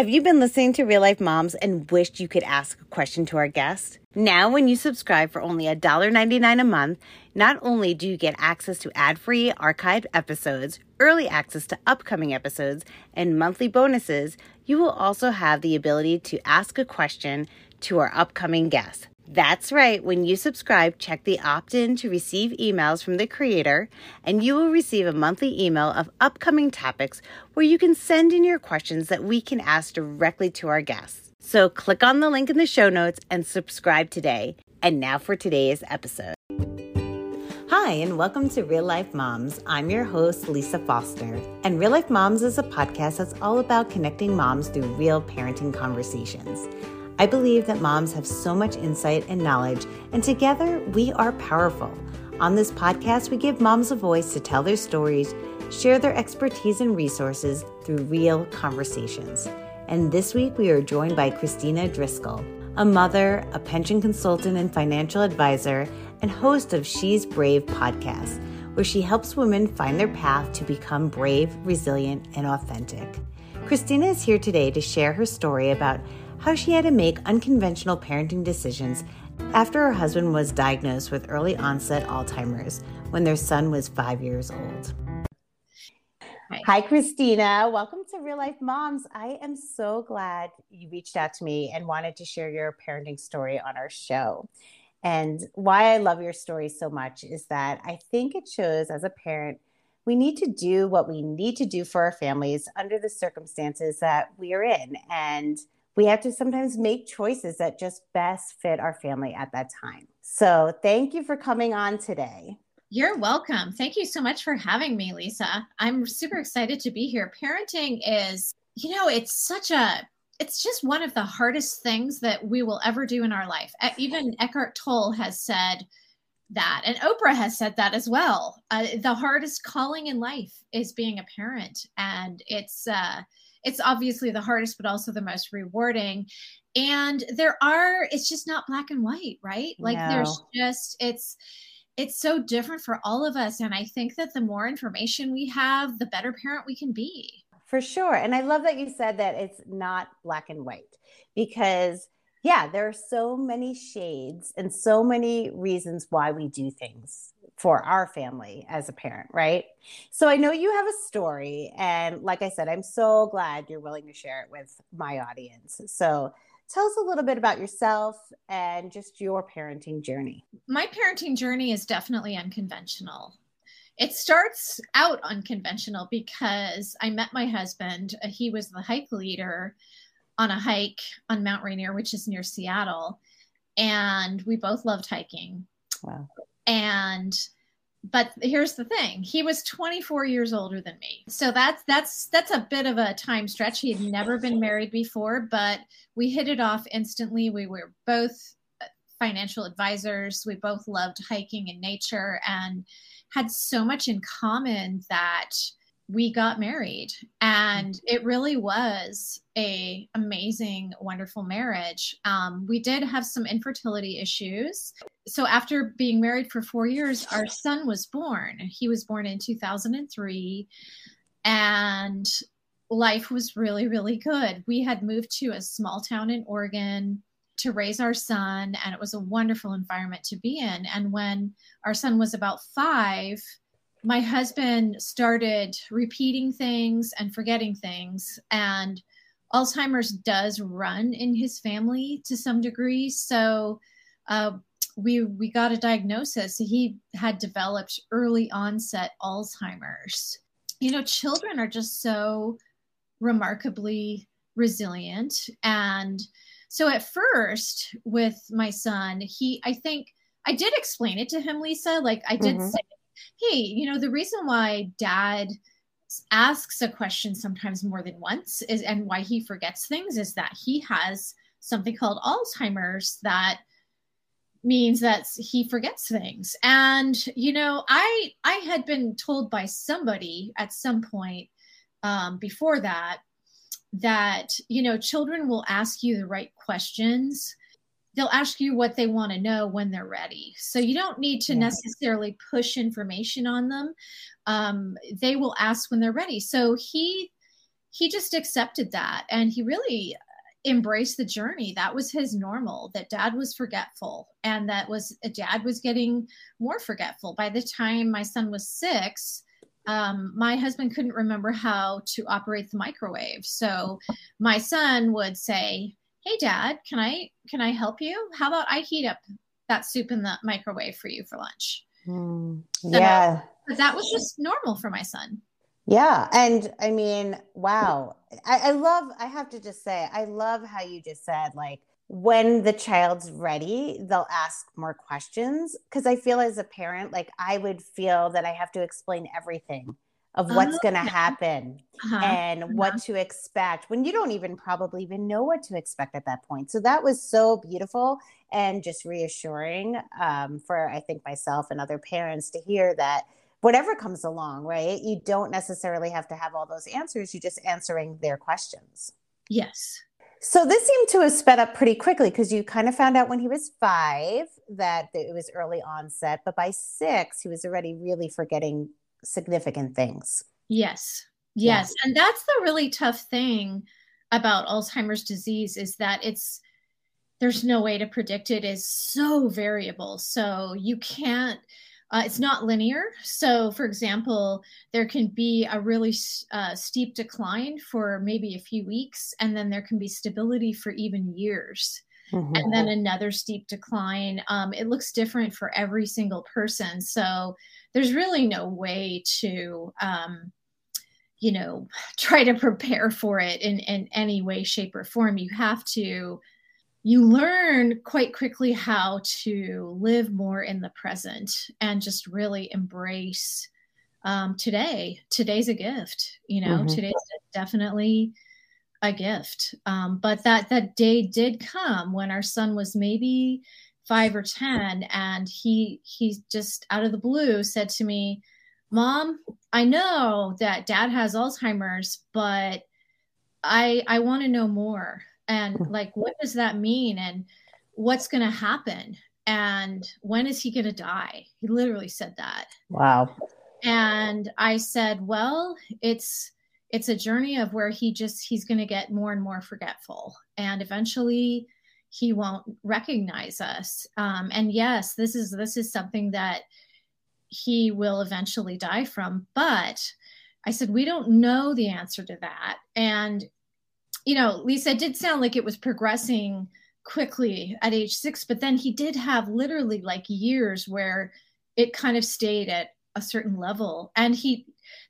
Have you been listening to Real Life Momz and wished you could ask a question to our guest? Now, when you subscribe for only $1.99 a month, not only do you get access to ad free archived episodes, early access to upcoming episodes, and monthly bonuses, you will also have the ability to ask a question to our upcoming guests. That's right. When you subscribe, check the opt in to receive emails from the creator, and you will receive a monthly email of upcoming topics where you can send in your questions that we can ask directly to our guests. So click on the link in the show notes and subscribe today. And now for today's episode. Hi, and welcome to Real Life Momz. I'm your host, Lisa Foster. And Real Life Momz is a podcast that's all about connecting moms through real parenting conversations. I believe that moms have so much insight and knowledge, and together we are powerful. On this podcast, we give moms a voice to tell their stories, share their expertise and resources through real conversations. And this week, we are joined by Kristina Driscoll, a mother, a pension consultant, and financial advisor, and host of She's Brave podcast, where she helps women find their path to become brave, resilient, and authentic. Kristina is here today to share her story about how she had to make unconventional parenting decisions after her husband was diagnosed with early onset Alzheimer's when their son was five years old. Hi. Hi, Kristina. Welcome to Real Life Momz. I am so glad you reached out to me and wanted to share your parenting story on our show. And why I love your story so much is that I think it shows as a parent, we need to do what we need to do for our families under the circumstances that we are in. And we have to sometimes make choices that just best fit our family at that time. So, thank you for coming on today. You're welcome. Thank you so much for having me, Lisa. I'm super excited to be here. Parenting is, you know, it's such a it's just one of the hardest things that we will ever do in our life. Even Eckhart Tolle has said that, and Oprah has said that as well. Uh, the hardest calling in life is being a parent, and it's uh, it's obviously the hardest but also the most rewarding. And there are it's just not black and white right? Like no. there's just it's it's so different for all of us. And i think that the more information we have the better parent we can be. For sure. And i love that you said that it's not black and white because yeah there are so many shades and so many reasons why we do things for our family as a parent, right? So I know you have a story. And like I said, I'm so glad you're willing to share it with my audience. So tell us a little bit about yourself and just your parenting journey. My parenting journey is definitely unconventional. It starts out unconventional because I met my husband. Uh, he was the hike leader on a hike on Mount Rainier, which is near Seattle. And we both loved hiking. Wow. And but here's the thing. He was 24 years older than me. So that's that's that's a bit of a time stretch. He had never been married before but we hit it off instantly. We were both uh, financial advisors. We both loved hiking and nature and had so much in common that we got married. And it really was a amazing wonderful marriage. Um, we did have some infertility issues. So after being married for four years our son was born. He was born in 2003 and life was really really good. We had moved to a small town in oregon to raise our son and it was a wonderful environment to be in. And when our son was about five my husband started repeating things and forgetting things and alzheimer's does run in his family to some degree. So uh, we we got a diagnosis. He had developed early onset alzheimer's. You know children are just so remarkably resilient. And so at first with my son he i think i did explain it to him lisa. Like i did mm-hmm. say hey, you know, the reason why dad asks a question sometimes more than once is and why he forgets things is that he has something called Alzheimer's that means that he forgets things. And you know i i had been told by somebody at some point um, before that that you know children will ask you the right questions they'll ask you what they want to know when they're ready. So you don't need to necessarily push information on them. Um, they will ask when they're ready. So he he just accepted that and he really embraced the journey that was his normal that dad was forgetful and that was a dad was getting more forgetful by the time my son was six um, my husband couldn't remember how to operate the microwave so my son would say hey dad can i can i help you how about i heat up that soup in the microwave for you for lunch mm, yeah so that was just normal for my son yeah. And I mean, wow. I, I, love, I have to just say, I love how you just said, like, when the child's ready, they'll ask more questions. Cause I feel as a parent, like, I would feel that I have to explain everything of what's oh, going to happen uh-huh. and uh-huh. what to expect when you don't even probably even know what to expect at that point. So that was so beautiful and just reassuring um, for, I think, myself and other parents to hear that whatever comes along, right? You don't necessarily have to have all those answers. You're just answering their questions. Yes. So this seemed to have sped up pretty quickly because you kind of found out when he was five that it was early onset, but by six, he was already really forgetting significant things. Yes. Yes. Yeah. And that's the really tough thing about Alzheimer's disease is that it's there's no way to predict it is so variable. So you can't uh, it's not linear. So, for example, there can be a really uh, steep decline for maybe a few weeks, and then there can be stability for even years. Mm-hmm. And then another steep decline. Um, it looks different for every single person. So, there's really no way to, um, you know, try to prepare for it in, in any way, shape, or form. You have to you learn quite quickly how to live more in the present and just really embrace um, today. Today's a gift, you know, mm-hmm. today's definitely a gift. Um, but that that day did come when our son was maybe five or ten, and he he just out of the blue said to me, "Mom, I know that Dad has Alzheimer's, but I I want to know more." and hmm. like what does that mean and what's going to happen and when is he going to die he literally said that wow and i said well it's it's a journey of where he just he's going to get more and more forgetful. And eventually he won't recognize us. Um, and yes this is this is something that he will eventually die from. But i said we don't know the answer to that. And you know, Lisa, did sound like it was progressing quickly at age six, but then he did have literally like years where it kind of stayed at a certain level. And he,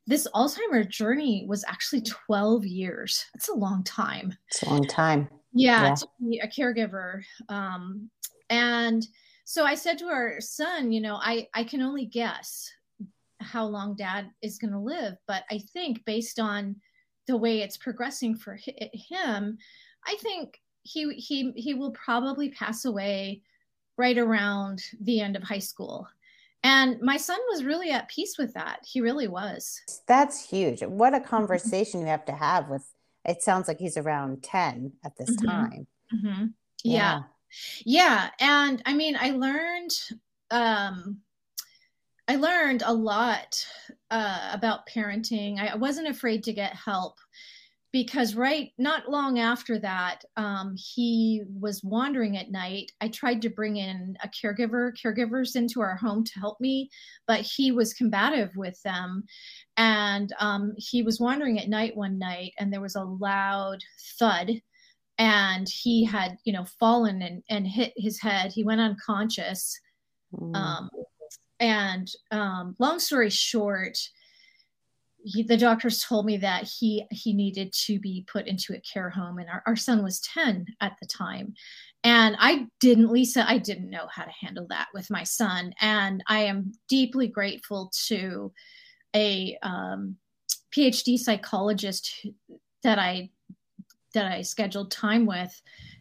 this Alzheimer journey was actually 12 years. That's a long time. It's a long time. Yeah, yeah. to be a caregiver. Um, and so I said to our son, you know, I, I can only guess how long dad is going to live, but I think based on the way it's progressing for him, I think he he he will probably pass away right around the end of high school. And my son was really at peace with that. He really was. That's huge. What a conversation you have to have with it sounds like he's around 10 at this mm-hmm. time. Mm-hmm. Yeah. yeah. Yeah. And I mean, I learned um I learned a lot uh, about parenting. I wasn't afraid to get help because right not long after that um, he was wandering at night. I tried to bring in a caregiver caregivers into our home to help me but he was combative with them. And um, he was wandering at night one night and there was a loud thud and he had you know fallen and, and hit his head. He went unconscious. Mm. um, and um, long story short, he, the doctors told me that he he needed to be put into a care home, and our, our son was ten at the time. And I didn't, Lisa, I didn't know how to handle that with my son. And I am deeply grateful to a um, PhD psychologist that I that I scheduled time with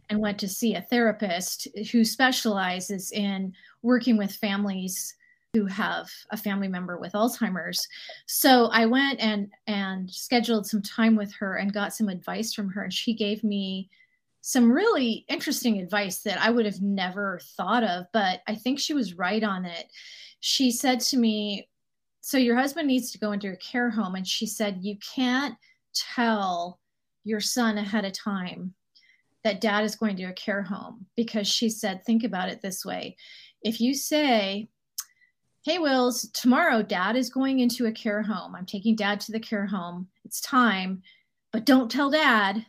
and went to see a therapist who specializes in working with families who have a family member with Alzheimer's. So I went and and scheduled some time with her and got some advice from her and she gave me some really interesting advice that I would have never thought of, but I think she was right on it. She said to me, "So your husband needs to go into a care home." And she said, "You can't tell your son ahead of time that dad is going to a care home because she said, think about it this way. If you say, Hey, Wills, tomorrow dad is going into a care home. I'm taking dad to the care home. It's time, but don't tell dad.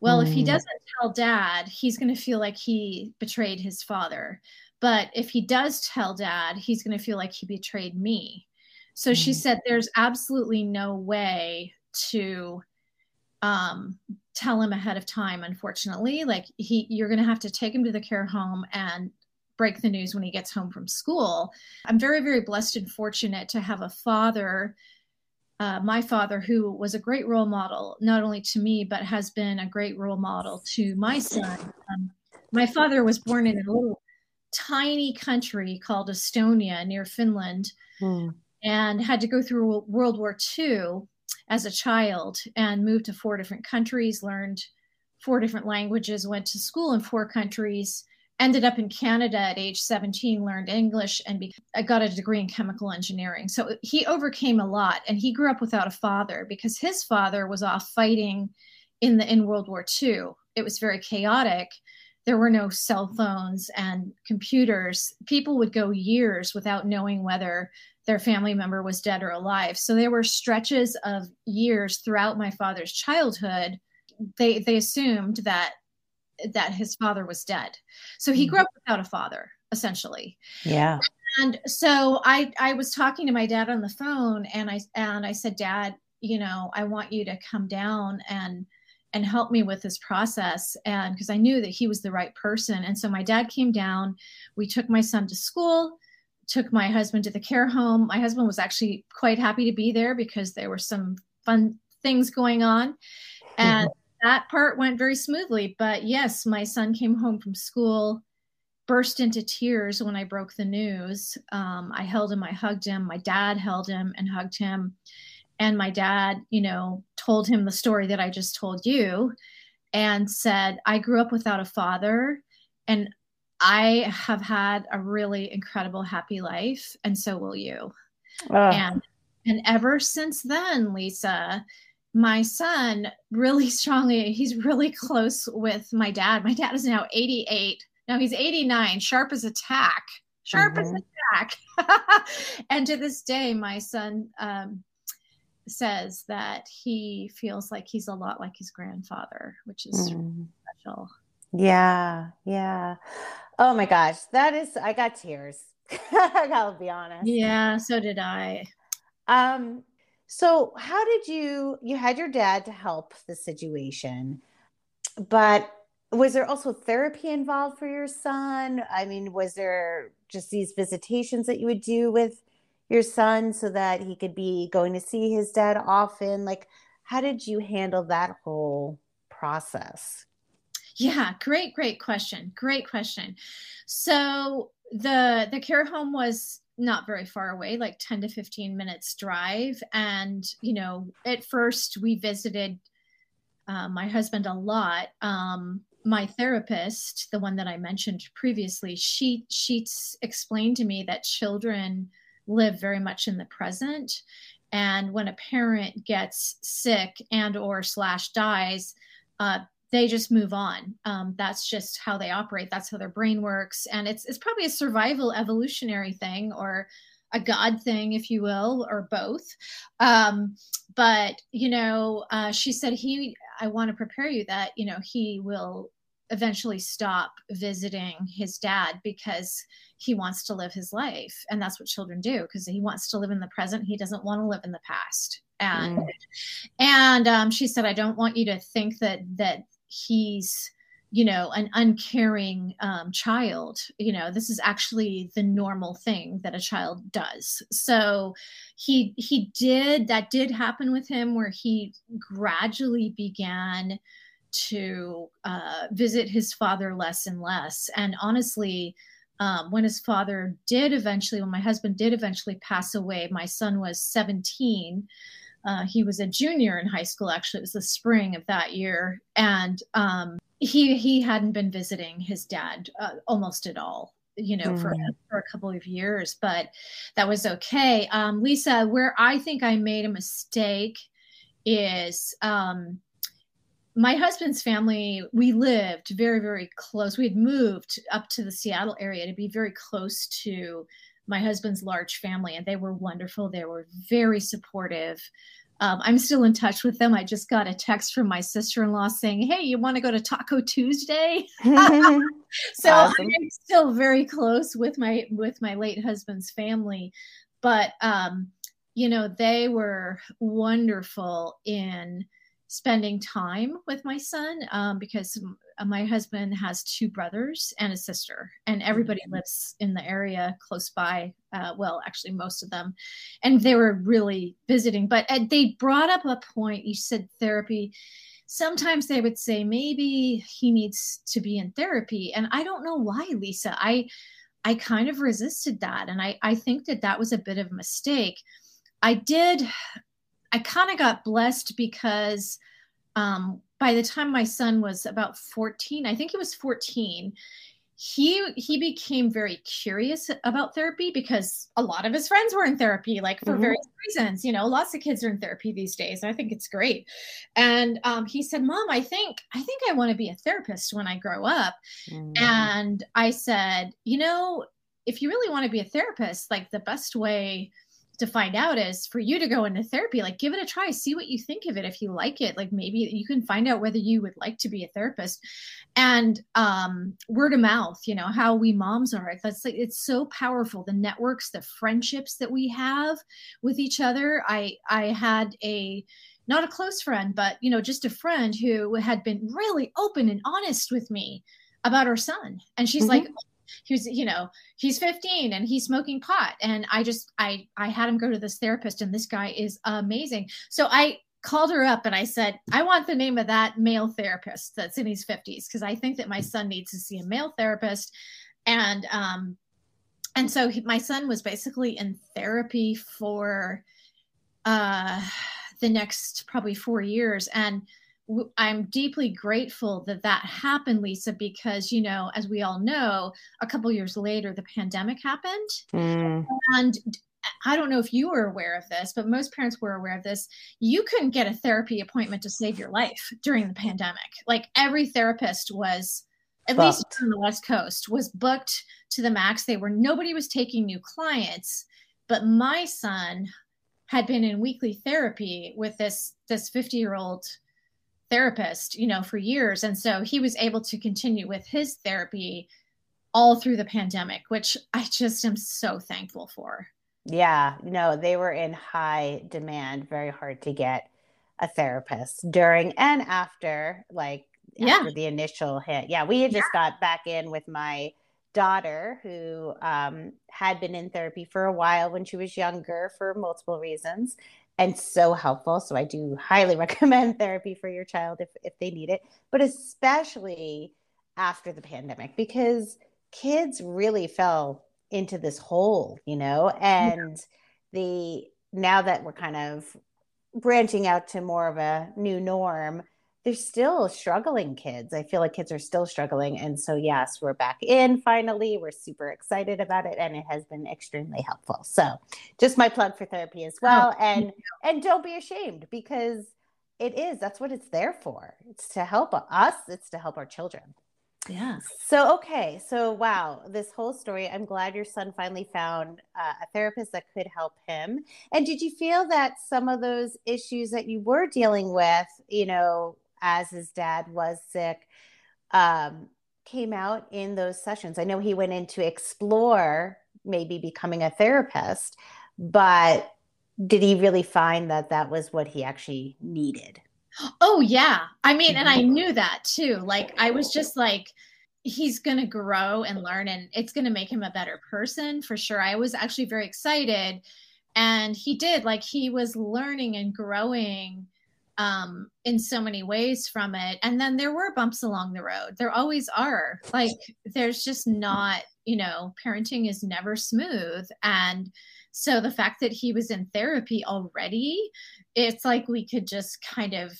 Well, mm. if he mm. doesn't tell dad, he's going to feel like he betrayed his father. But if he does tell dad, he's going to feel like he betrayed me. So mm. she said, There's absolutely no way to um, tell him ahead of time unfortunately like he you're going to have to take him to the care home and break the news when he gets home from school i'm very very blessed and fortunate to have a father uh, my father who was a great role model not only to me but has been a great role model to my son um, my father was born in a little tiny country called estonia near finland mm. and had to go through world war ii as a child and moved to four different countries, learned four different languages, went to school in four countries, ended up in Canada at age 17, learned English, and be- I got a degree in chemical engineering. So he overcame a lot, and he grew up without a father because his father was off fighting in the in World War II. It was very chaotic. There were no cell phones and computers. People would go years without knowing whether their family member was dead or alive. So there were stretches of years throughout my father's childhood. They they assumed that that his father was dead. So he grew up without a father, essentially. Yeah. And so I I was talking to my dad on the phone and I and I said, Dad, you know, I want you to come down and and help me with this process and because I knew that he was the right person. And so my dad came down, we took my son to school took my husband to the care home. My husband was actually quite happy to be there because there were some fun things going on. And mm-hmm. That part went very smoothly. But yes, my son came home from school, burst into tears when I broke the news. Um, I held him, I hugged him. My dad held him and hugged him. And my dad, you know, told him the story that I just told you and said, I grew up without a father. And I have had a really incredible happy life, and so will you. And and ever since then, Lisa, my son really strongly, he's really close with my dad. My dad is now 88. No, he's 89, sharp as a tack. Sharp mm-hmm. as a tack. and to this day, my son um, says that he feels like he's a lot like his grandfather, which is mm. special. Yeah, yeah. Oh my gosh, that is I got tears. I gotta be honest. Yeah, so did I. Um, so how did you you had your dad to help the situation, but was there also therapy involved for your son? I mean, was there just these visitations that you would do with your son so that he could be going to see his dad often? Like, how did you handle that whole process? Yeah, great, great question. Great question. So the the care home was not very far away, like 10 to 15 minutes drive. And, you know, at first we visited uh, my husband a lot. Um, my therapist, the one that I mentioned previously, she she explained to me that children live very much in the present, and when a parent gets sick and or slash dies, uh, they just move on. Um, that's just how they operate. That's how their brain works, and it's it's probably a survival evolutionary thing or a God thing, if you will, or both. Um, but you know, uh, she said he. I want to prepare you that you know he will eventually stop visiting his dad because he wants to live his life and that's what children do because he wants to live in the present he doesn't want to live in the past and mm. and um, she said i don't want you to think that that he's you know an uncaring um, child you know this is actually the normal thing that a child does. So he he did that did happen with him where he gradually began to uh, visit his father less and less. And honestly um, when his father did eventually when my husband did eventually pass away my son was 17 uh, he was a junior in high school. Actually, it was the spring of that year, and um, he he hadn't been visiting his dad uh, almost at all. You know, mm. for for a couple of years, but that was okay. Um, Lisa, where I think I made a mistake is um, my husband's family, we lived very, very close. We had moved up to the Seattle area to be very close to my husband's large family, and they were wonderful. They were very supportive. Um, I'm still in touch with them. I just got a text from my sister in law saying, Hey, you want to go to Taco Tuesday? so awesome. I'm still very close with my with my late husband's family. But um, you know, they were wonderful in spending time with my son um, because my husband has two brothers and a sister, and everybody mm-hmm. lives in the area close by. Uh, well, actually, most of them, and they were really visiting. But uh, they brought up a point. You said therapy. Sometimes they would say maybe he needs to be in therapy, and I don't know why, Lisa. I I kind of resisted that, and I I think that that was a bit of a mistake. I did. I kind of got blessed because um, by the time my son was about 14, I think he was 14, he he became very curious about therapy because a lot of his friends were in therapy like for mm-hmm. various reasons you know lots of kids are in therapy these days i think it's great and um, he said mom i think i think i want to be a therapist when i grow up mm-hmm. and i said you know if you really want to be a therapist like the best way to find out is for you to go into therapy like give it a try see what you think of it if you like it like maybe you can find out whether you would like to be a therapist. And um word of mouth you know how we moms are that's like it's so powerful the networks the friendships that we have with each other. I i had a not a close friend but you know just a friend who had been really open and honest with me about her son. And she's mm-hmm. like he was you know he's 15 and he's smoking pot. And i just i i had him go to this therapist and this guy is amazing. So i called her up and i said i want the name of that male therapist that's in his 50s because i think that my son needs to see a male therapist. And um and so he, my son was basically in therapy for uh the next probably four years. And I'm deeply grateful that that happened, Lisa, because, you know, as we all know, a couple years later, the pandemic happened. Mm. And I don't know if you were aware of this, but most parents were aware of this. You couldn't get a therapy appointment to save your life during the pandemic. Like every therapist was, at booked. least on the West Coast, was booked to the max. They were, nobody was taking new clients. But my son had been in weekly therapy with this this 50 year old therapist, you know, for years. And so he was able to continue with his therapy all through the pandemic, which I just am so thankful for. Yeah, no, they were in high demand, very hard to get a therapist during and after, like yeah. after the initial hit. Yeah, we had just yeah. got back in with my daughter who um, had been in therapy for a while when she was younger for multiple reasons and so helpful. So I do highly recommend therapy for your child if, if they need it, but especially after the pandemic because kids really fell into this hole, you know, and yeah. the now that we're kind of branching out to more of a new norm, they're still struggling kids. I feel like kids are still struggling. And so, yes, we're back in finally. We're super excited about it and it has been extremely helpful. So, just my plug for therapy as well. Oh, and and don't be ashamed because it is. That's what it's there for. It's to help us, it's to help our children. Yeah. So, okay. So, wow, this whole story. I'm glad your son finally found uh, a therapist that could help him. And did you feel that some of those issues that you were dealing with, you know, as his dad was sick um, came out in those sessions. I know he went in to explore maybe becoming a therapist, but did he really find that that was what he actually needed? Oh, yeah. I mean, and I mm-hmm. knew that too. Like, I was just like, he's going to grow and learn, and it's going to make him a better person for sure. I was actually very excited. And he did, like, he was learning and growing um, in so many ways from it. And then there were bumps along the road. There always are. Like there's just not, you know, parenting is never smooth. And so the fact that he was in therapy already, it's like we could just kind of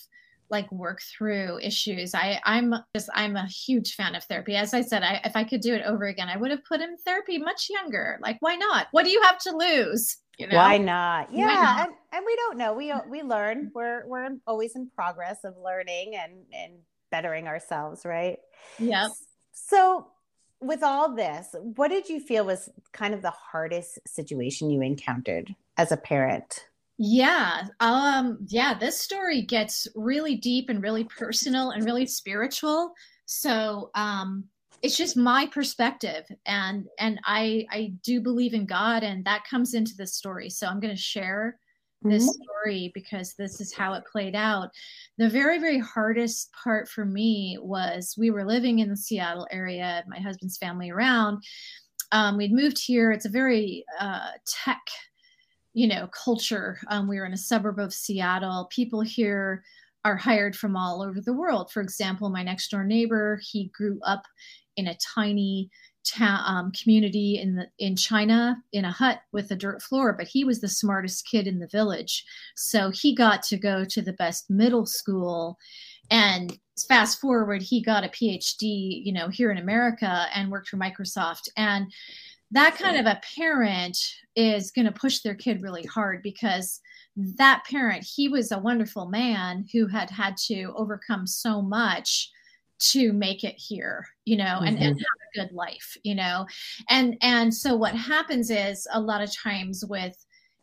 like work through issues. I I'm just I'm a huge fan of therapy. As I said, I, if I could do it over again, I would have put him therapy much younger. Like why not? What do you have to lose? You know? Why not? Yeah, Why not? And, and we don't know. We we learn. We're we're always in progress of learning and and bettering ourselves, right? Yeah. So with all this, what did you feel was kind of the hardest situation you encountered as a parent? Yeah. Um yeah, this story gets really deep and really personal and really spiritual. So, um it's just my perspective and and I I do believe in God and that comes into the story. So I'm going to share this mm-hmm. story because this is how it played out. The very, very hardest part for me was we were living in the Seattle area, my husband's family around. Um, we'd moved here. It's a very uh, tech, you know, culture. Um, we were in a suburb of Seattle. People here are hired from all over the world. For example, my next door neighbor, he grew up in a tiny ta- um, community in the in China in a hut with a dirt floor, but he was the smartest kid in the village, so he got to go to the best middle school. And fast forward, he got a PhD, you know, here in America and worked for Microsoft. And that kind of a parent is going to push their kid really hard because that parent, he was a wonderful man who had had to overcome so much to make it here you know mm-hmm. and, and mm-hmm. have a good life you know and and so what happens is a lot of times with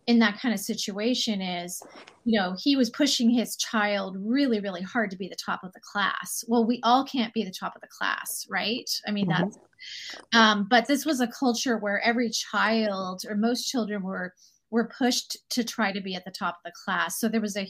in that kind of situation is you know he was pushing his child really really hard to be the top of the class well we all can't be the top of the class right i mean mm-hmm. that's um, but this was a culture where every child or most children were were pushed to try to be at the top of the class. So there was a,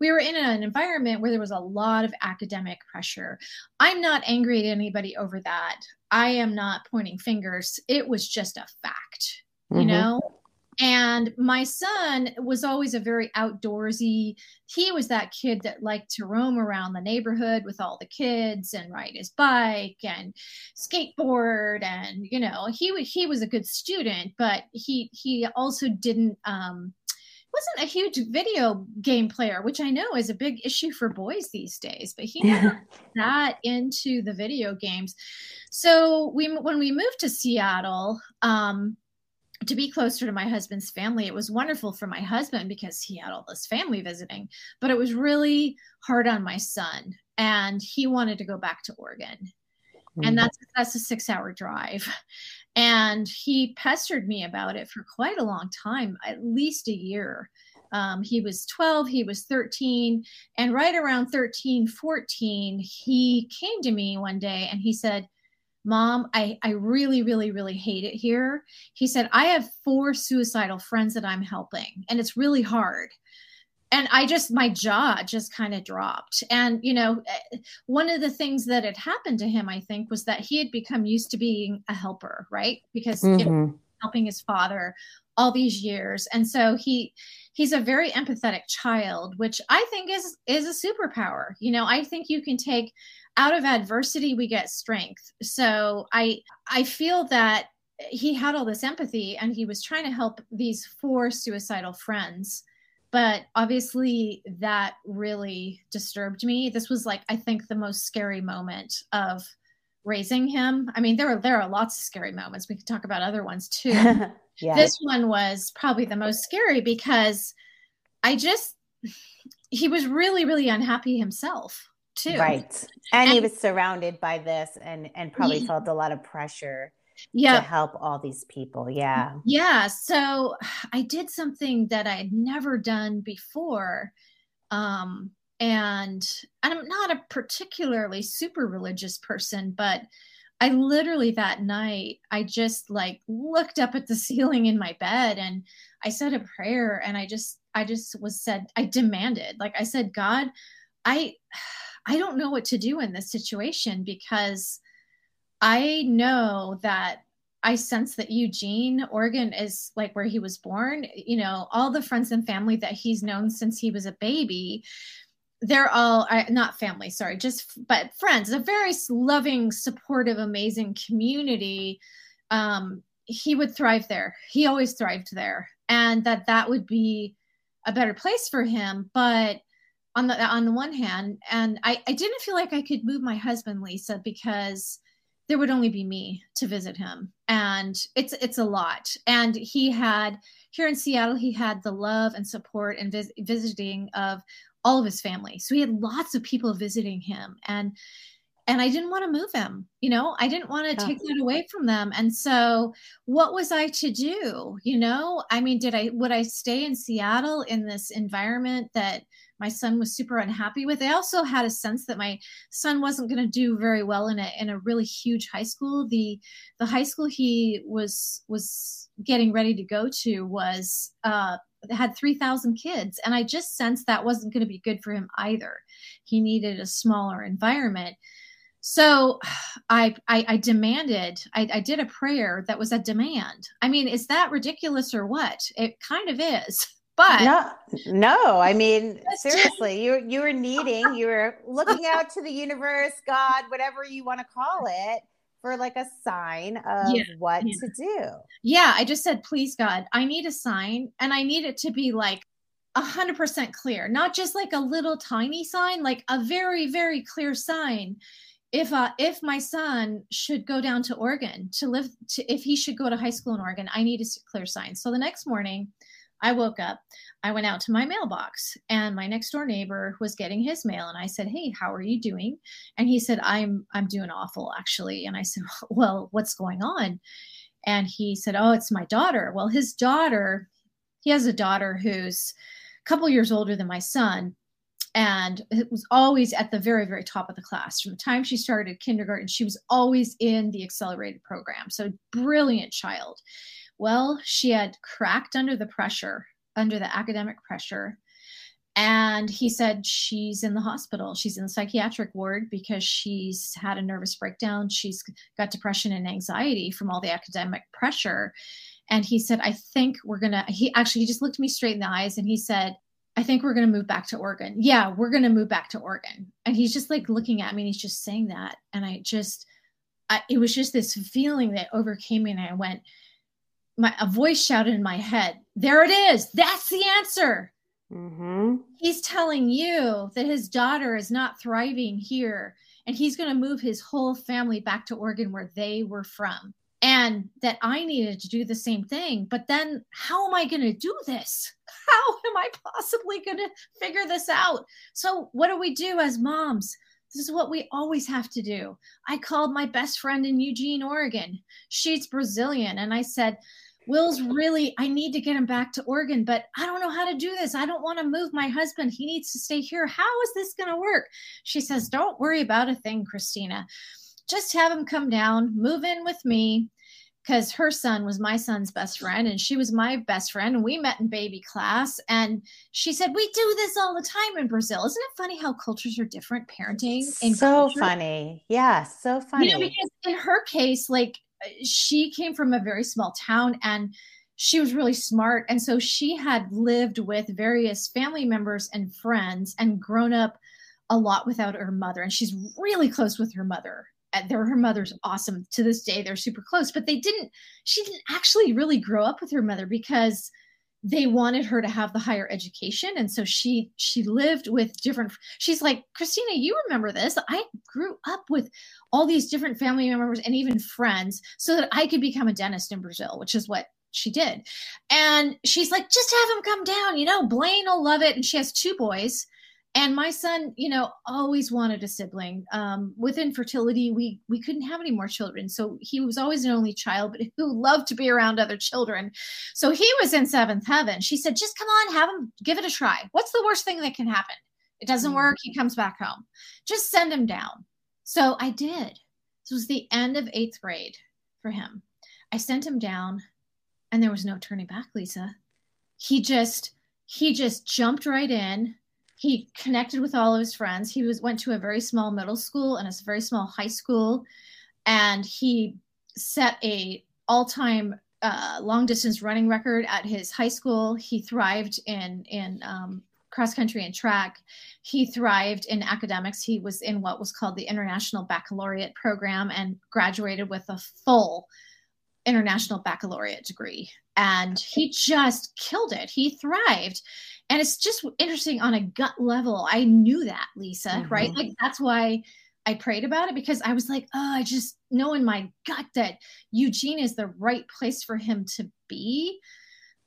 we were in an environment where there was a lot of academic pressure. I'm not angry at anybody over that. I am not pointing fingers. It was just a fact, mm-hmm. you know? And my son was always a very outdoorsy. He was that kid that liked to roam around the neighborhood with all the kids and ride his bike and skateboard and you know, he he was a good student, but he he also didn't um wasn't a huge video game player, which I know is a big issue for boys these days, but he never got into the video games. So we when we moved to Seattle, um, to be closer to my husband's family. It was wonderful for my husband because he had all this family visiting, but it was really hard on my son. And he wanted to go back to Oregon. Mm-hmm. And that's that's a six hour drive. And he pestered me about it for quite a long time, at least a year. Um, he was 12, he was 13. And right around 13, 14, he came to me one day and he said, Mom, I, I really, really, really hate it here. He said, I have four suicidal friends that I'm helping, and it's really hard. And I just, my jaw just kind of dropped. And, you know, eh, one of the things that had happened to him, I think, was that he had become used to being a helper, right? Because mm-hmm. helping his father all these years. And so he, he's a very empathetic child which i think is is a superpower. You know i think you can take out of adversity we get strength. So i i feel that he had all this empathy and he was trying to help these four suicidal friends. But obviously that really disturbed me. This was like i think the most scary moment of raising him i mean there are there are lots of scary moments we could talk about other ones too yeah. this one was probably the most scary because i just he was really really unhappy himself too. Right. And, and he was surrounded by this and and probably yeah. felt a lot of pressure yeah. to help all these people. Yeah. Yeah. So I did something that I had never done before. Um and I'm not a particularly super religious person, but I literally that night I just like looked up at the ceiling in my bed and I said a prayer and I just I just was said I demanded like I said God I I don't know what to do in this situation because I know that I sense that Eugene, Oregon is like where he was born. You know, all the friends and family that he's known since he was a baby, they're all not family, sorry, just but friends. A very loving, supportive, amazing community. Um, he would thrive there. He always thrived there, and that that would be a better place for him. But on the on the one hand and I, I didn't feel like i could move my husband lisa because there would only be me to visit him and it's it's a lot and he had here in seattle he had the love and support and vis- visiting of all of his family so he had lots of people visiting him and and I didn't want to move him. You know, I didn't want to take that away from them. And so, what was I to do? You know, I mean, did I would I stay in Seattle in this environment that my son was super unhappy with? I also had a sense that my son wasn't going to do very well in a in a really huge high school. The the high school he was was getting ready to go to was uh had 3000 kids and i just sensed that wasn't going to be good for him either he needed a smaller environment so I, I, I demanded, I, I did a prayer that was a demand. I mean, is that ridiculous or what? It kind of is. But no, no. I mean, seriously, you you were needing, you were looking out to the universe, God, whatever you want to call it, for like a sign of yeah, what yeah. to do. Yeah, I just said, please, God, I need a sign, and I need it to be like a hundred percent clear, not just like a little tiny sign, like a very, very clear sign if uh, if my son should go down to Oregon to live to if he should go to high school in Oregon, I need a clear sign. So the next morning, I woke up, I went out to my mailbox, and my next door neighbor was getting his mail, and I said, "Hey, how are you doing?" And he said, "I'm I'm doing awful actually." And I said, "Well, what's going on?" And he said, "Oh, it's my daughter." Well, his daughter, he has a daughter who's a couple years older than my son, and it was always at the very very top of the class from the time she started kindergarten she was always in the accelerated program so brilliant child well she had cracked under the pressure under the academic pressure and he said she's in the hospital she's in the psychiatric ward because she's had a nervous breakdown she's got depression and anxiety from all the academic pressure and he said i think we're gonna he actually he just looked me straight in the eyes and he said I think we're going to move back to Oregon. Yeah, we're going to move back to Oregon. And he's just like looking at me and he's just saying that. And I just, I, it was just this feeling that overcame me. And I went, my, a voice shouted in my head, there it is. That's the answer. Mm-hmm. He's telling you that his daughter is not thriving here and he's going to move his whole family back to Oregon where they were from and that I needed to do the same thing. But then, how am I going to do this? How am I possibly going to figure this out? So, what do we do as moms? This is what we always have to do. I called my best friend in Eugene, Oregon. She's Brazilian. And I said, Will's really, I need to get him back to Oregon, but I don't know how to do this. I don't want to move my husband. He needs to stay here. How is this going to work? She says, Don't worry about a thing, Kristina just have him come down, move in with me because her son was my son's best friend and she was my best friend and we met in baby class and she said we do this all the time in brazil isn't it funny how cultures are different parenting so culture? funny yeah so funny you know because in her case like she came from a very small town and she was really smart. And so she had lived with various family members and friends and grown up a lot without her mother. And she's really close with her mother. They're her mother's awesome to this day. They're super close but they didn't she didn't actually really grow up with her mother because they wanted her to have the higher education. And so she she lived with different she's like kristina you remember this? I grew up with all these different family members and even friends so that i could become a dentist in brazil which is what she did. And she's like just have him come down you know blaine will love it. And she has two boys and my son you know always wanted a sibling. Um, with infertility we we couldn't have any more children. So he was always an only child but who loved to be around other children. So he was in seventh heaven. She said just come on have him give it a try. What's the worst thing that can happen? It doesn't work. He comes back home. Just send him down. So i did. This was the end of eighth grade for him. I sent him down and there was no turning back lisa. He just he just jumped right in he connected with all of his friends. He was went to a very small middle school and a very small high school, and he set a all-time uh, long distance running record at his high school. He thrived in in um, cross country and track. He thrived in academics. He was in what was called the International Baccalaureate program and graduated with a full international baccalaureate degree. And he just killed it. He thrived and it's just interesting on a gut level i knew that lisa mm-hmm. right like that's why I prayed about it because I was like, oh, I just know in my gut that Eugene is the right place for him to be.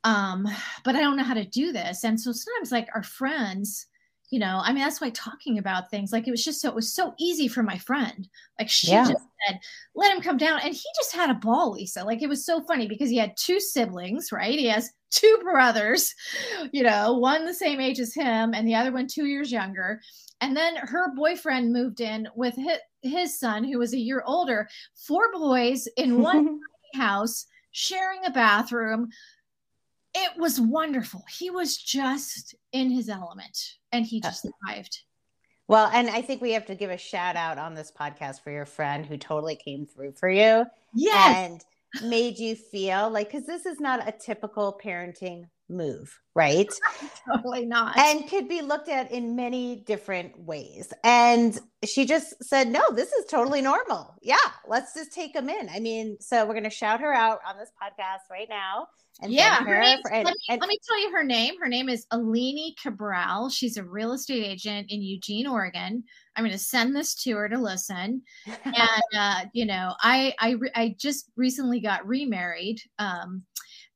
Um, but I don't know how to do this. And so sometimes like our friends, you know, I mean, that's why talking about things like it was just so it was so easy for my friend. Like she yeah. just said, let him come down. And he just had a ball, Lisa. Like it was so funny because he had two siblings, right? He has two brothers, you know, one the same age as him and the other one two years younger. And then her boyfriend moved in with his, his son, who was a year older. Four boys in one house sharing a bathroom. It was wonderful. He was just in his element and he just thrived. Well, and I think we have to give a shout out on this podcast for your friend who totally came through for you. Yeah. And made you feel like, because this is not a typical parenting move, right? totally not. And could be looked at in many different ways. And she just said, no, this is totally normal. Yeah, let's just take them in. I mean, so we're going to shout her out on this podcast right now. And yeah, her name, for, and, let, me, and, let me tell you her name. Her name is Alini Cabral. She's a real estate agent in Eugene, Oregon. I'm going to send this to her to listen. and uh, you know, I I I just recently got remarried. Um,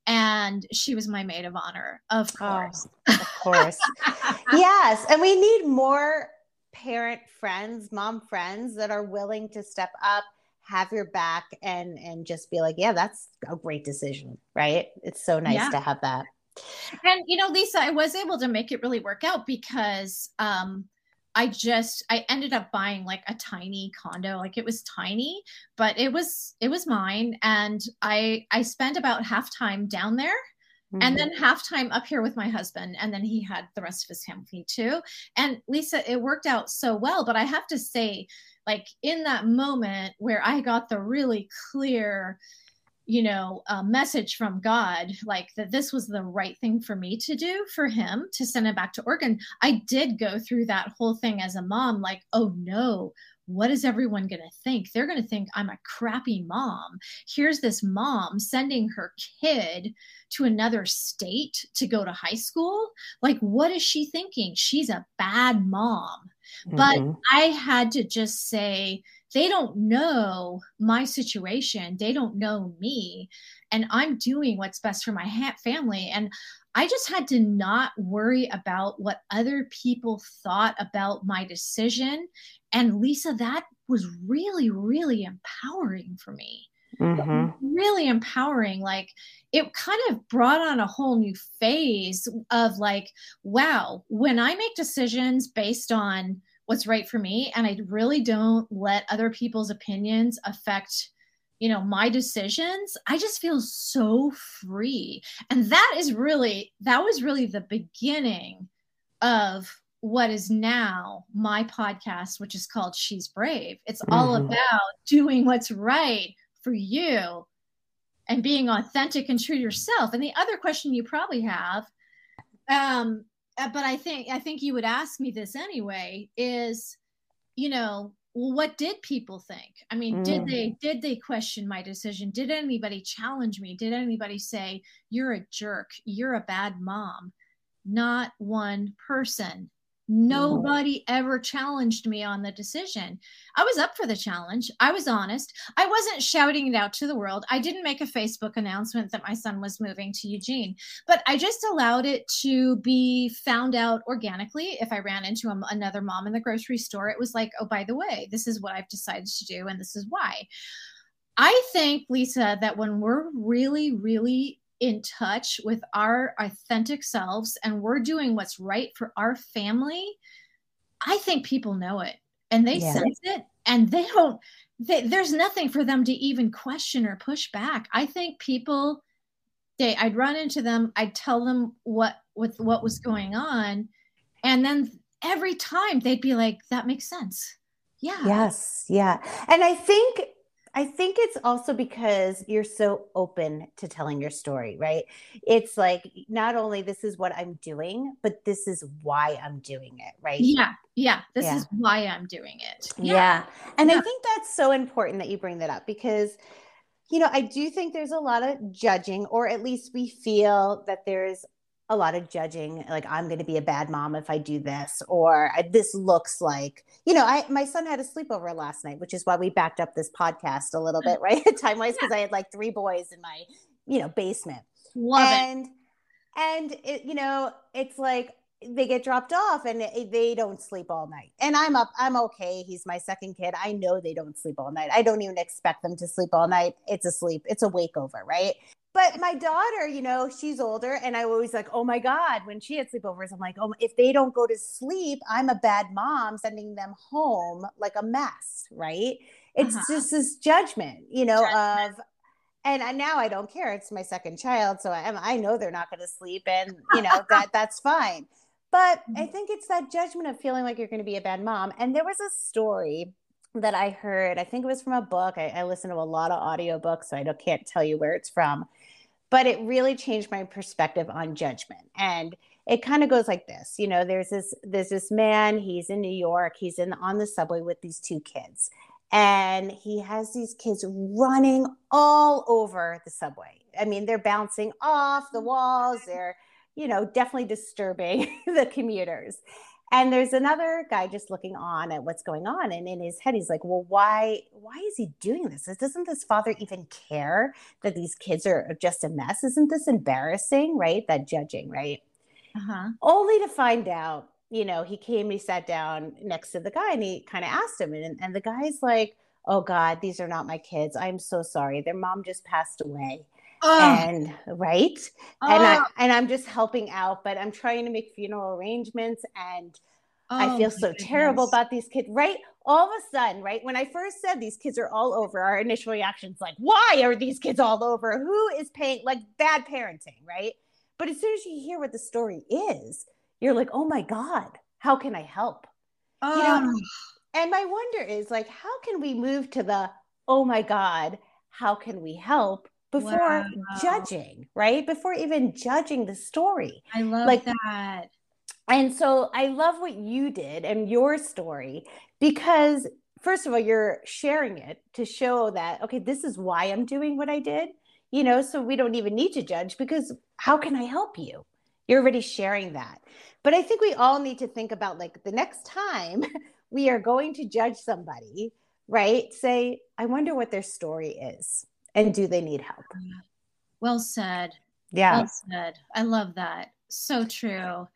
and she was my maid of honor, of course. Oh, of course. yes. And we need more parent friends, mom friends that are willing to step up, have your back and and just be like, yeah, that's a great decision, right? It's so nice yeah. to have that. And you know, Lisa, I was able to make it really work out because um I just I ended up buying like a tiny condo. Like it was tiny, but it was it was mine and I I spent about half time down there mm-hmm. and then half time up here with my husband and then he had the rest of his family too. And Lisa, it worked out so well, but I have to say like in that moment where I got the really clear you know, a message from God, like that this was the right thing for me to do for him to send him back to Oregon. I did go through that whole thing as a mom, like, oh no, what is everyone going to think? They're going to think I'm a crappy mom. Here's this mom sending her kid to another state to go to high school. Like, what is she thinking? She's a bad mom. Mm-hmm. But I had to just say, they don't know my situation. They don't know me. And i'm doing what's best for my ha- family. And i just had to not worry about what other people thought about my decision. And lisa that was really really empowering for me. Mm-hmm. really empowering. Like it kind of brought on a whole new phase of like wow when i make decisions based on what's right for me and i really don't let other people's opinions affect you know my decisions. I just feel so free. And that is really that was really the beginning of what is now my podcast which is called she's brave. It's mm-hmm. all about doing what's right for you and being authentic and true to yourself. And the other question you probably have um but I think I think you would ask me this anyway. Is you know what did people think? I mean, mm. did they did they question my decision? Did anybody challenge me? Did anybody say you're a jerk? You're a bad mom? Not one person. Mm-hmm. Nobody ever challenged me on the decision. I was up for the challenge. I was honest. I wasn't shouting it out to the world. I didn't make a Facebook announcement that my son was moving to Eugene, but I just allowed it to be found out organically. If I ran into a, another mom in the grocery store, it was like, oh, by the way, this is what I've decided to do, and this is why. I think, Lisa, that when we're really, really in touch with our authentic selves and we're doing what's right for our family, I think people know it and they yeah. sense it and they don't, they, there's nothing for them to even question or push back. I think people, they, I'd run into them, I'd tell them what, with what was going on. And then every time they'd be like, that makes sense. Yeah. Yes. Yeah. And I think I think it's also because you're so open to telling your story, right? It's like not only this is what I'm doing, but this is why I'm doing it, right? Yeah. Yeah. This yeah. is why I'm doing it. Yeah. yeah. And yeah. I think that's so important that you bring that up because you know, I do think there's a lot of judging, or at least we feel that there's a lot of judging like i'm going to be a bad mom if i do this or uh, this looks like you know i my son had a sleepover last night which is why we backed up this podcast a little mm. bit right? Time wise because yeah. i had like three boys in my you know basement. Love and it. and it, you know it's like they get dropped off and they don't sleep all night. And i'm up i'm okay. He's my second kid. I know they don't sleep all night. I don't even expect them to sleep all night. It's a sleep it's a wake over right but my daughter, you know, she's older, and I always like, oh my god, when she had sleepovers, I'm like, oh, if they don't go to sleep, I'm a bad mom sending them home like a mess, right? It's uh-huh. just this judgment, you know, judgment. of and now I don't care. It's my second child, so I, I know they're not going to sleep, and you know that that's fine. But I mm-hmm. think it's that judgment of feeling like you're going to be a bad mom. And there was a story that I heard. I think it was from a book. I, I listen to a lot of audiobooks, so I can't tell you where it's from but it really changed my perspective on judgment. And it kind of goes like this you know there's this there's this man he's in new york he's in on the subway with these two kids and he has these kids running all over the subway. I mean they're bouncing off the walls they're you know definitely disturbing the commuters and there's another guy just looking on at what's going on and in his head he's like well why why is he doing this? Doesn't this father even care that these kids are just a mess? Isn't this embarrassing? Right? That judging right? Uh-huh. only to find out you know he came he sat down next to the guy and he kind of asked him and, and the guy's like oh god these are not my kids. I'm so sorry. Their mom just passed away Oh. and right? And i ah. and i'm just helping out but i'm trying to make funeral arrangements and oh, i feel so goodness. terrible about these kids right? All of a sudden right when i first said these kids are all over our initial reactions like why are these kids all over? Who is paying like bad parenting right? But as soon as you hear what the story is you're like oh my god how can i help? You know ah. and my wonder is like how can we move to the oh my god how can we help before wow. judging, right? Before even judging the story. I love like, that. And so I love what you did and your story because first of all you're sharing it to show that okay, this is why I'm doing what I did. You know, so we don't even need to judge because how can I help you? You're already sharing that. But I think we all need to think about like the next time we are going to judge somebody, right? Say, I wonder what their story is and do they need help? Well said. Yeah. Well said. I love that. So true.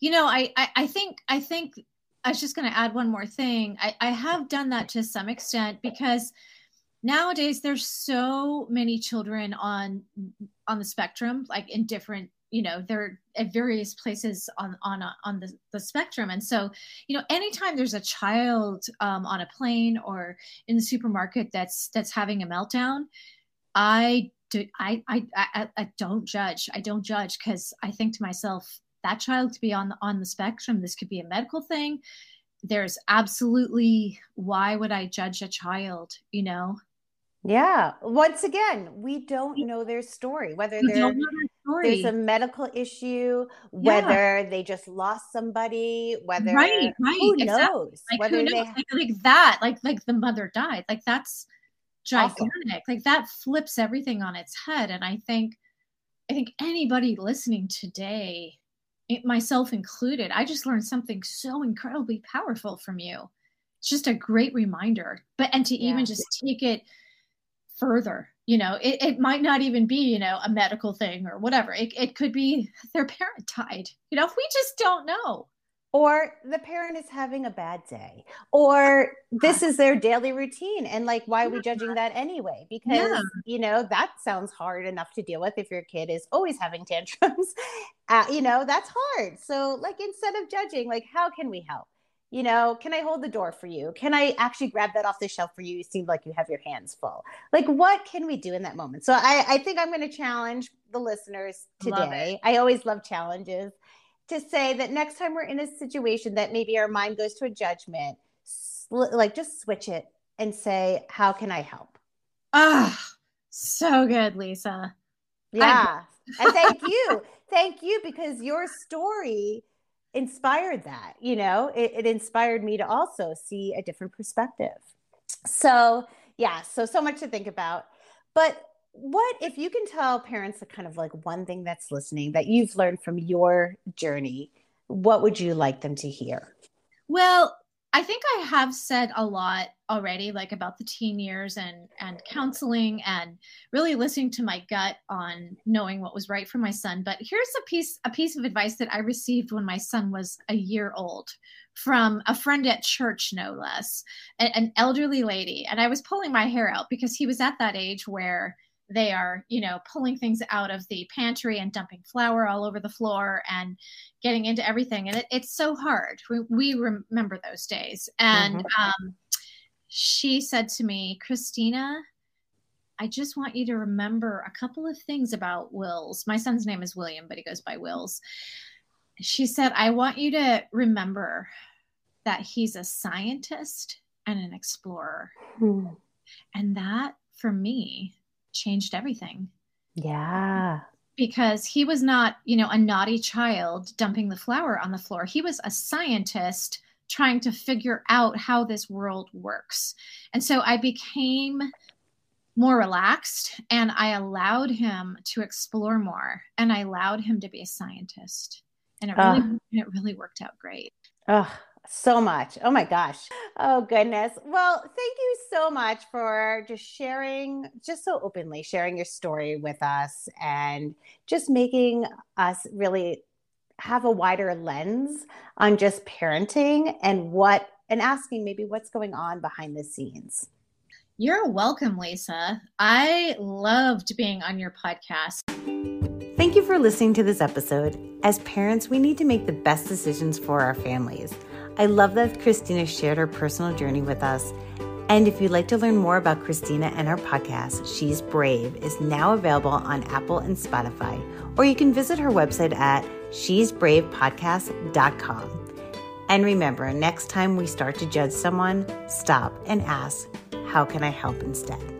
You know i i, I think i think i was just going to add one more thing. I, I have done that to some extent because nowadays there's so many children on on the spectrum like in different you know they're at various places on on on the, the spectrum. And so you know anytime there's a child um, on a plane or in the supermarket that's that's having a meltdown I do I I I, I don't judge. I don't judge because I think to myself that child could be on the, on the spectrum. This could be a medical thing. There's absolutely why would I judge a child? You know. Yeah. Once again, we don't know their story. Whether there's a medical issue, whether yeah. they just lost somebody, whether right, right, who exactly. knows? Like, whether who knows? They... Like, like that, like like the mother died. Like that's gigantic. Awesome. Like that flips everything on its head. And I think, I think anybody listening today, it, myself included, I just learned something so incredibly powerful from you. It's just a great reminder. But and to yeah. even just take it further, you know, it, it might not even be, you know, a medical thing or whatever. It, it could be their parent died. You know, we just don't know or the parent is having a bad day or this is their daily routine and like why are we judging that anyway? Because yeah. you know that sounds hard enough to deal with if your kid is always having tantrums uh, you know that's hard. So like instead of judging like how can we help? You know can i hold the door for you? Can i actually grab that off the shelf for you? You seem like you have your hands full. Like what can we do in that moment? So i, I think i'm going to challenge the listeners today. I always love challenges to say that next time we're in a situation that maybe our mind goes to a judgment, sl- like just switch it and say, How can I help? Ah, oh, so good, Lisa. Yeah. and thank you. Thank you because your story inspired that. You know, it, it inspired me to also see a different perspective. So, yeah, so, so much to think about. But what if you can tell parents the kind of like one thing that's listening that you've learned from your journey, what would you like them to hear? Well, I think I have said a lot already, like about the teen years and and counseling and really listening to my gut on knowing what was right for my son. But here's a piece a piece of advice that I received when my son was a year old from a friend at church, no less, an elderly lady. And I was pulling my hair out because he was at that age where they are you know pulling things out of the pantry and dumping flour all over the floor and getting into everything. And it, it's so hard. We, we, remember those days. And mm-hmm. um, she said to me kristina i just want you to remember a couple of things about wills. My son's name is william but he goes by wills. She said i want you to remember that he's a scientist and an explorer. Hmm. and that for me changed everything. Yeah. Because he was not, you know, a naughty child dumping the flour on the floor. He was a scientist trying to figure out how this world works. And so I became more relaxed and I allowed him to explore more and I allowed him to be a scientist. And it really, uh, it really worked out great. Oh, so much. Oh my gosh. Oh goodness. Well, thank you so much for just sharing, just so openly sharing your story with us and just making us really have a wider lens on just parenting and what, and asking maybe what's going on behind the scenes. You're welcome, Lisa. I loved being on your podcast. Thank you for listening to this episode. As parents, we need to make the best decisions for our families. I love that Kristina shared her personal journey with us. And if you'd like to learn more about Kristina and her podcast, She's Brave, is now available on Apple and Spotify, or you can visit her website at she'sbravepodcast.com. And remember, next time we start to judge someone, stop and ask, How can I help instead?